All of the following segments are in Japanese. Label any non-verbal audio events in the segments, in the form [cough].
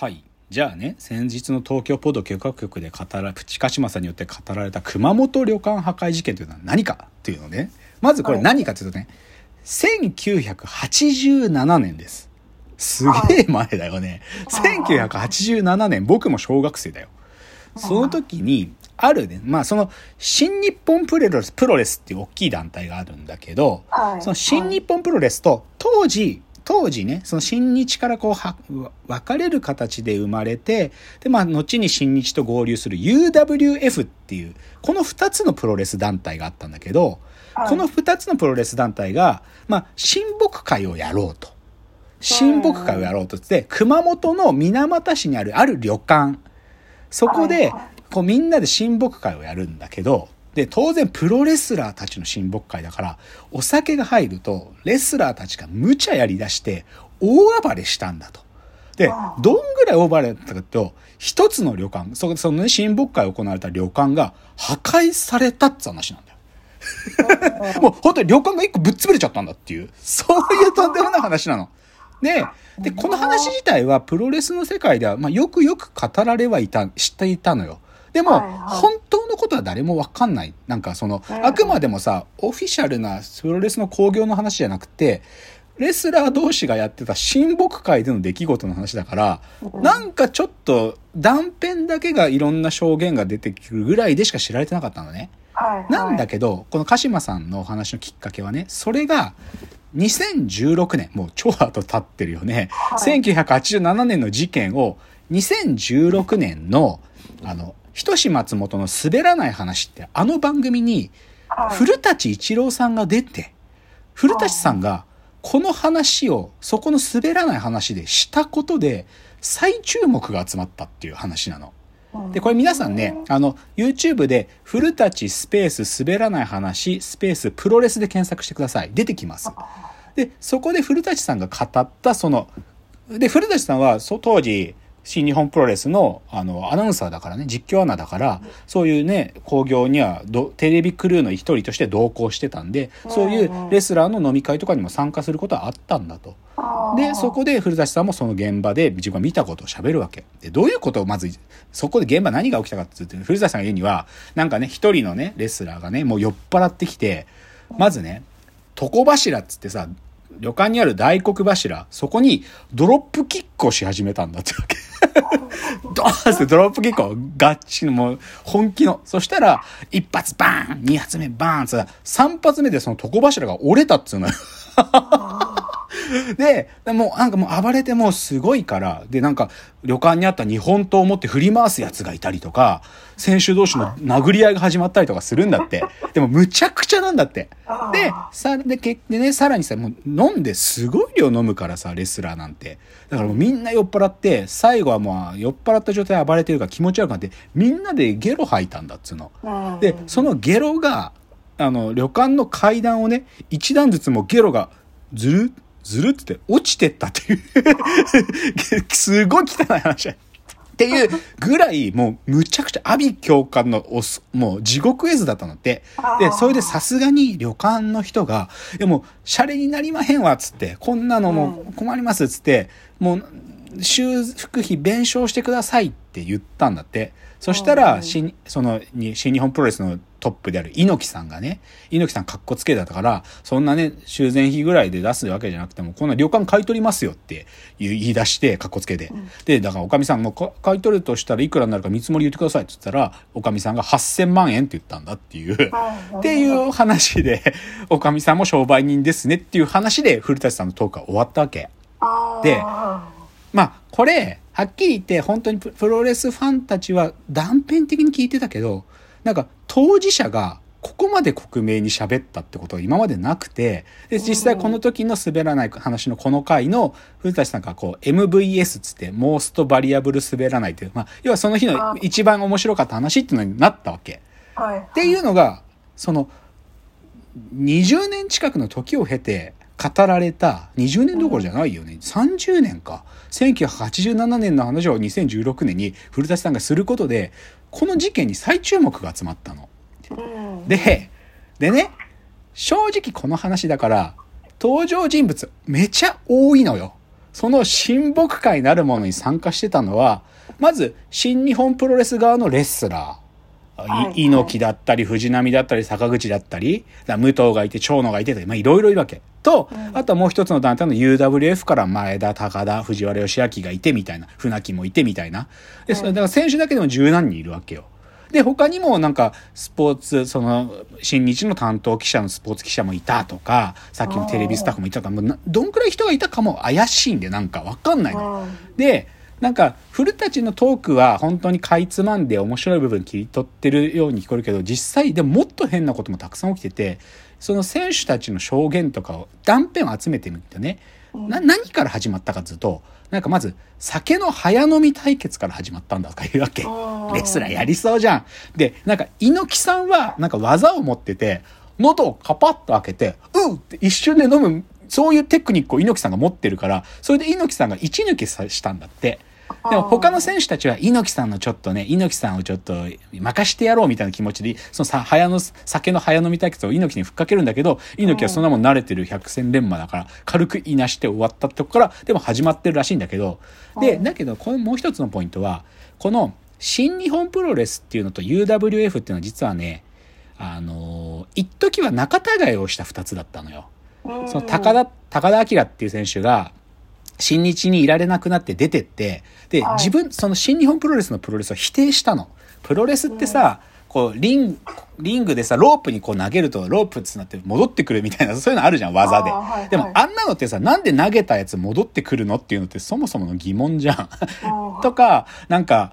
はい。じゃあね、先日の東京ポド許可局で語ら、プチカシマさんによって語られた熊本旅館破壊事件というのは何かっていうのね。まずこれ何かというとね、1987年です。すげえ前だよね。1987年、僕も小学生だよ。その時に、あるね、まあその、新日本プロレス、プロレスっていう大きい団体があるんだけど、はいその新日本プロレスと当時、当時ね、その新日からこうは、分かれる形で生まれて、で、まあ、後に新日と合流する UWF っていう、この二つのプロレス団体があったんだけど、はいこの二つのプロレス団体が、まあ、親睦会をやろうと。親睦会をやろうとして、熊本の水俣市にあるある旅館。そこでこうみんなで親睦会をやるんだけど、で、当然プロレスラーたちの親睦会だから、お酒が入ると、レスラーたちが無茶やり出して、大暴れしたんだと。でどんぐらい大暴れだったかというと、一つの旅館、そそのね、親睦会行われた旅館が破壊されたって話なんだよ。[laughs] もう本当に旅館が一個ぶっ潰れちゃったんだっていう、そういうとんでもない話なの。[laughs] で、で、この話自体はプロレスの世界では、まあ、よくよく語られはいた、していたのよ。でも、はいはい本当のことは誰もわかんない。なんかその、うんあくまでもさ、オフィシャルなプロレスの興行の話じゃなくて、レスラー同士がやってた親睦会での出来事の話だから、うんなんかちょっと断片だけがいろんな証言が出てくるぐらいでしか知られてなかったのね。はい。なんだけど、この鹿島さんのお話のきっかけはね、それが、2016年、もう超後経ってるよね。はい1987年の事件を、2016年の、あの、ひとし松本の滑らない話って、あの番組に、はい古舘一郎さんが出て、古舘さんが、この話を、そこの滑らない話でしたことで、再注目が集まったっていう話なの。で、これ皆さんね、あの、YouTube で、古舘スペース滑らない話、スペースプロレスで検索してください。出てきます。で、そこで古舘さんが語った、その、で、古舘さんは、そ当時、新日本プロレスの、あの、アナウンサーだからね、実況アナだから、そういうね、興行にはど、テレビクルーの一人として同行してたんで、そういうレスラーの飲み会とかにも参加することはあったんだと。で、そこで古舘さんもその現場で自分が見たことを喋るわけ。で、どういうことをまず、そこで現場何が起きたかって言って、古舘さんが言うには、なんかね、一人のね、レスラーがね、もう酔っ払ってきて、まずね、床柱っつってさ、旅館にある大黒柱、そこにドロップキックをし始めたんだってわけ。ドーンってドロップキックをガッチのもう本気の。そしたら、一発バーン二発目バーンつって三発目でその床柱が折れたっつうのよ。[laughs] で、もうなんかもう暴れてもうすごいから、でなんか旅館にあった日本刀を持って振り回すやつがいたりとか、選手同士の殴り合いが始まったりとかするんだって。[laughs] でもむちゃくちゃなんだって。で、さ、で、けでね、さらにさ、もう飲んですごい量飲むからさ、レスラーなんて。だからもうみんな酔っ払って、最後はもう酔っ払った状態で暴れてるから気持ち悪くなって、みんなでゲロ吐いたんだっつうの。うんで、そのゲロが、あの、旅館の階段をね、一段ずつもうゲロが、ずる、ずるって落ちてったっていう、[laughs] すごい汚い話だ。っていうぐらい、もう、むちゃくちゃ、阿鼻教官のおす、もう、地獄絵図だったのって。で、それでさすがに旅館の人が、いやもう、シャレになりまへんわ、つって、こんなのもう困ります、つって、もう、修復費弁償してくださいって言ったんだって。そしたら、うん新、その、に新日本プロレスのトップである猪木さんがね、猪木さんかっこつけだったから、そんなね、修繕費ぐらいで出すわけじゃなくても、こんな旅館買い取りますよって言い出して、かっこつけで。で、だから、おかみさんもか買い取るとしたらいくらになるか見積もり言ってくださいって言ったら、おかみさんが8000万円って言ったんだっていう。っていう話で、おかみさんも商売人ですねっていう話で、古舘さんのトークは終わったわけ。でまあ、これ、はっきり言って、本当にププロレスファンたちは断片的に聞いてたけど、なんか、当事者が、ここまで克明に喋ったってことが今までなくて、で、実際この時の滑らない話のこの回の、古舘さんがこう、MVS つって、モーストバリアブル滑らないっていう、まあ、要はその日の一番面白かった話っていうのになったわけ。はい。っていうのが、その、20年近くの時を経て語られた、20年どころじゃないよね。30年か。1987年の話を2016年に古舘さんがすることで、この事件に再注目が集まったの。うんで、でね、正直この話だから、登場人物めちゃ多いのよ。その親睦会なるものに参加してたのは、まず、新日本プロレス側のレスラー。猪木だったり、藤波だったり、坂口だったり、武藤がいて、長野がいて、まあいろいろいるわけ。と、あとはもう一つの団体の UWF から前田、高田、藤原義明がいてみたいな、船木もいてみたいな。で、だから選手だけでも十何人いるわけよ。で、他にもなんか、スポーツ、その、新日の担当記者のスポーツ記者もいたとか、さっきのテレビスタッフもいたとか、もうどんくらい人がいたかも怪しいんで、なんかわかんないの。で、なんか、古舘のトークは本当にかいつまんで面白い部分切り取ってるように聞こえるけど、実際でももっと変なこともたくさん起きてて、その選手たちの証言とかを断片を集めてみてね、な、何から始まったかというと、なんかまず、酒の早飲み対決から始まったんだとか言うわけ。レスラーやりそうじゃん。で、なんか、猪木さんは、なんか技を持ってて、喉をカパッと開けて、うって一瞬で飲む、そういうテクニックを猪木さんが持ってるから、それで猪木さんが一抜けしたんだって。でも他の選手たちは猪木さんのちょっとね、猪木さんをちょっと任してやろうみたいな気持ちで、そのさ、早の、酒の早飲み対決を猪木にふっかけるんだけど、猪木はそんなもん慣れてる百戦錬磨だから、軽くいなして終わったとこから、でも始まってるらしいんだけど、で、だけど、このもう一つのポイントは、この、新日本プロレスっていうのと UWF っていうのは実はね、あの、一時は仲違いをした二つだったのよ。その高田、高田明っていう選手が、新日にいられなくなって出てって、で、はい、自分、その新日本プロレスのプロレスを否定したの。プロレスってさ、こう、リン、リングでさ、ロープにこう投げると、ロープってなって戻ってくるみたいな、そういうのあるじゃん、技で。はいはい、でも、あんなのってさ、なんで投げたやつ戻ってくるのっていうのってそもそもの疑問じゃん。[laughs] とか、なんか、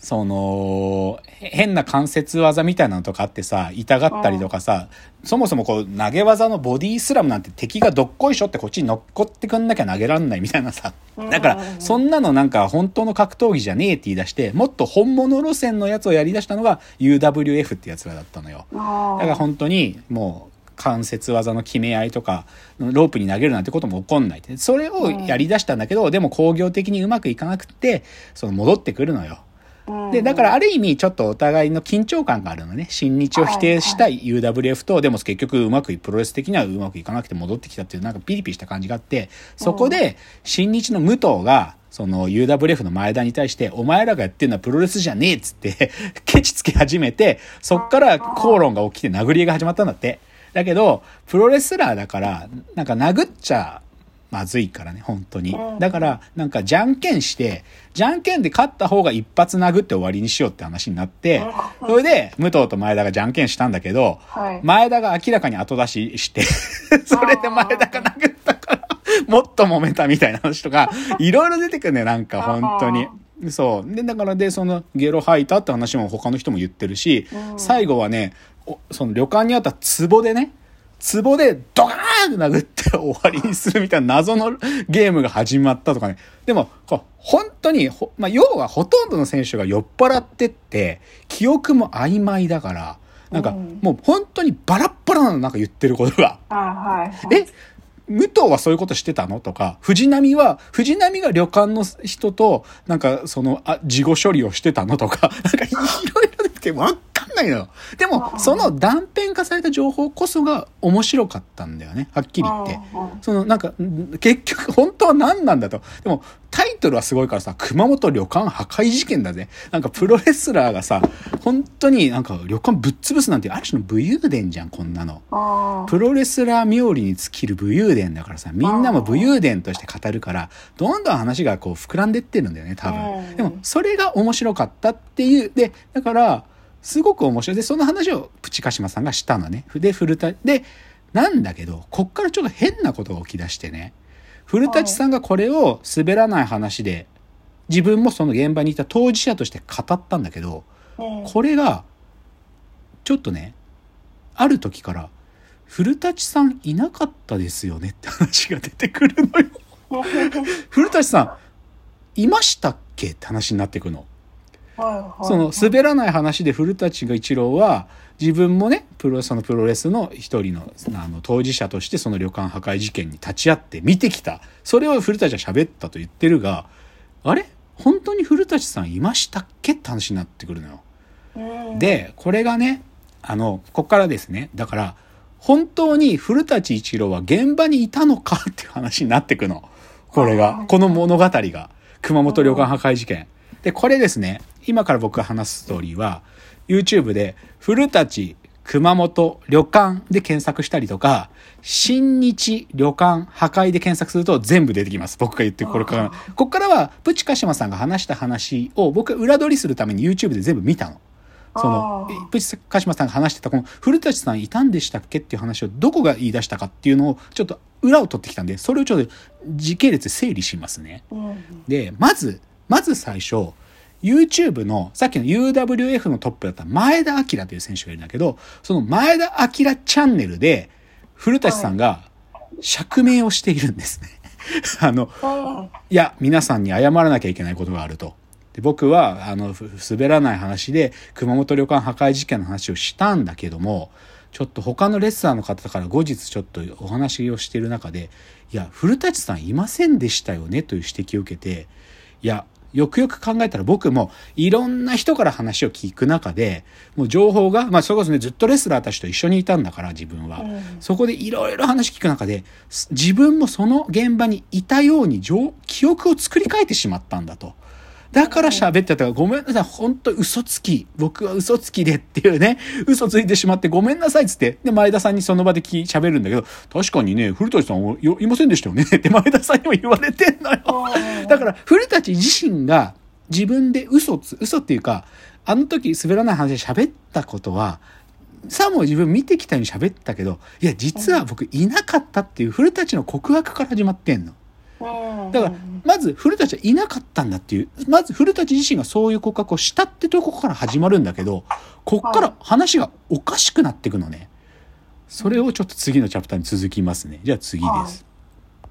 その、変な関節技みたいなのとかあってさ、痛がったりとかさ、そもそもこう投げ技のボディスラムなんて敵がどっこいしょってこっちに乗っこってくんなきゃ投げらんないみたいなさ。だから、そんなのなんか本当の格闘技じゃねえって言い出して、もっと本物路線のやつをやり出したのが UWF ってやつらだったのよ。だから本当にもう、関節技の決め合いとか、ロープに投げるなんてことも起こんない。それをやり出したんだけど、でも工業的にうまくいかなくて、その戻ってくるのよ。で、だからある意味ちょっとお互いの緊張感があるのね。新日を否定したい UWF と、でも結局うまくプロレス的にはうまくいかなくて戻ってきたっていうなんかピリピリした感じがあって、そこで新日の武藤が、その UWF の前田に対して、お前らがやってるのはプロレスじゃねえっつって、[laughs] ケチつけ始めて、そっから口論が起きて殴り合いが始まったんだって。だけど、プロレスラーだから、なんか殴っちゃまずいからね、本当に。だから、なんかじゃんけんして、じゃんけんで勝った方が一発殴って終わりにしようって話になって、それで、武藤と前田がじゃんけんしたんだけど、前田が明らかに後出しして [laughs] それで前田が殴ったから、もっと揉めたみたいな話とか、[laughs] いろいろ出てくるね、なんか本当に。そう。で、だからで、その、ゲロ吐いたって話も他の人も言ってるし、最後はね、その旅館にあった壺でね、壺でドカーンって殴って終わりにするみたいな謎のゲームが始まったとかね。でも、こ本当に、まあ、要はほとんどの選手が酔っ払ってって、記憶も曖昧だから、なんか、もう本当にバラッバラなの、なんか言ってることが。はい、え？武藤はそういうことしてたの？とか、藤波は、藤波が旅館の人と、なんか、その、あ、事後処理をしてたの？とか、なんかいろいろ出てわかんないのよ。でも、その断片化された情報こそが面白かったんだよね。はっきり言って。その、なんか、結局、本当は何なんだと。でも、タイトルはすごいからさ、熊本旅館破壊事件だぜ。なんかプロレスラーがさ、本当になんか旅館ぶっ潰すなんてある種の武勇伝じゃん、こんなの。プロレスラー冥利に尽きる武勇伝だからさ、みんなも武勇伝として語るから、どんどん話がこう膨らんでってるんだよね、多分。でも、それが面白かったっていう、で、だから、すごく面白い。で、その話をプチカシマさんがしたのね。で、古田、で、なんだけど、こっからちょっと変なことが起き出してね。古舘さんがこれを滑らない話で、自分もその現場にいた当事者として語ったんだけど、これが、ちょっとね、ある時から、古舘さんいなかったですよねって話が出てくるのよ [laughs] 古舘さん、いましたっけって話になってくの。その滑らない話で古舘が一郎は自分もねプロそのプロレスの一人のあの当事者としてその旅館破壊事件に立ち会って見てきたそれを古舘は喋ったと言ってるがあれ？本当に古舘さんいましたっけ？って話になってくるのよ。でこれがねあのこっからですねだから本当に古舘一郎は現場にいたのか？っていう話になってくの。これが。この物語が。熊本旅館破壊事件。で、これですね、今から僕が話すストーリーは、YouTube で、古舘熊本旅館で検索したりとか、新日旅館破壊で検索すると全部出てきます。僕が言ってるこれから。ここからは、プチカシマさんが話した話を僕が裏取りするために YouTube で全部見たの。その、プチカシマさんが話してたこの古舘さんいたんでしたっけっていう話をどこが言い出したかっていうのをちょっと裏を取ってきたんで、それをちょっと時系列整理しますね。で、まず、まず最初、YouTube の、さっきの UWF のトップだった前田明という選手がいるんだけど、その前田明チャンネルで、古舘さんが釈明をしているんですね。[laughs] あの、いや、皆さんに謝らなきゃいけないことがあると。で僕は、あの、滑らない話で、熊本旅館破壊事件の話をしたんだけども、ちょっと他のレスラーの方から後日ちょっとお話をしている中で、いや、古舘さんいませんでしたよねという指摘を受けて、いや、よくよく考えたら僕もいろんな人から話を聞く中で、もう情報が、まあそれこそね、ずっとレスラーたちと一緒にいたんだから自分は。うん、そこでいろいろ話聞く中で、自分もその現場にいたように記憶を作り変えてしまったんだと。だから喋ってたから、ごめんなさい、本当嘘つき。僕は嘘つきでっていうね、嘘ついてしまってごめんなさいっつって、で、前田さんにその場で喋るんだけど、確かにね、古舘さんいませんでしたよね [laughs] って前田さんにも言われてんのよ。だから、古舘自身が自分で嘘つ、嘘っていうか、あの時滑らない話で喋ったことは、さも自分見てきたように喋ったけど、いや、実は僕いなかったっていう古舘の告白から始まってんの。だから、まず古舘はいなかったんだっていう、まず古舘自身がそういう告白をしたってとこから始まるんだけど、こっから話がおかしくなっていくのね。それをちょっと次のチャプターに続きますね。じゃあ次です。